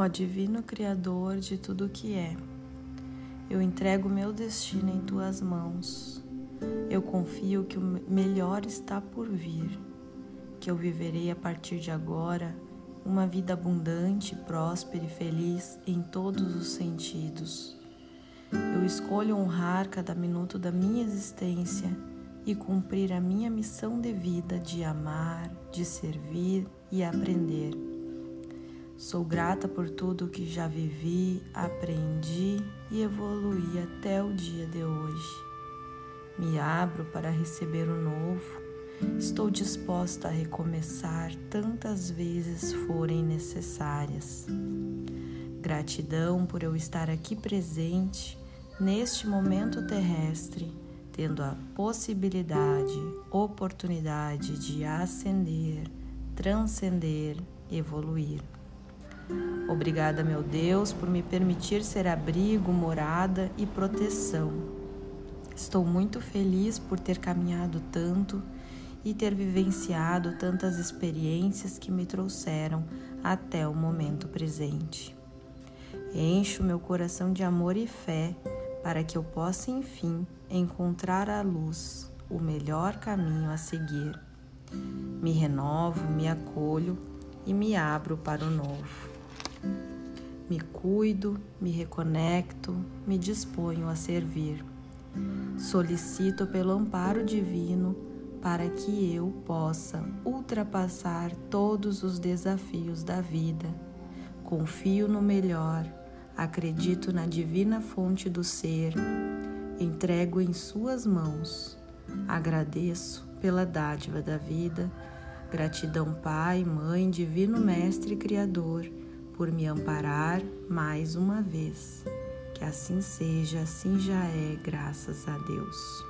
Ó Divino Criador de tudo o que é, eu entrego meu destino em tuas mãos. Eu confio que o melhor está por vir, que eu viverei a partir de agora uma vida abundante, próspera e feliz em todos os sentidos. Eu escolho honrar cada minuto da minha existência e cumprir a minha missão de vida de amar, de servir e aprender. Sou grata por tudo que já vivi, aprendi e evoluí até o dia de hoje. Me abro para receber o novo. Estou disposta a recomeçar tantas vezes forem necessárias. Gratidão por eu estar aqui presente neste momento terrestre tendo a possibilidade, oportunidade de ascender, transcender, evoluir. Obrigada, meu Deus, por me permitir ser abrigo, morada e proteção. Estou muito feliz por ter caminhado tanto e ter vivenciado tantas experiências que me trouxeram até o momento presente. Encho meu coração de amor e fé para que eu possa, enfim, encontrar a luz, o melhor caminho a seguir. Me renovo, me acolho e me abro para o novo. Me cuido, me reconecto, me disponho a servir. Solicito pelo amparo divino para que eu possa ultrapassar todos os desafios da vida. Confio no melhor, acredito na divina fonte do ser entrego em Suas mãos. Agradeço pela dádiva da vida. Gratidão, Pai, Mãe, Divino Mestre Criador, por me amparar mais uma vez. Que assim seja, assim já é, graças a Deus.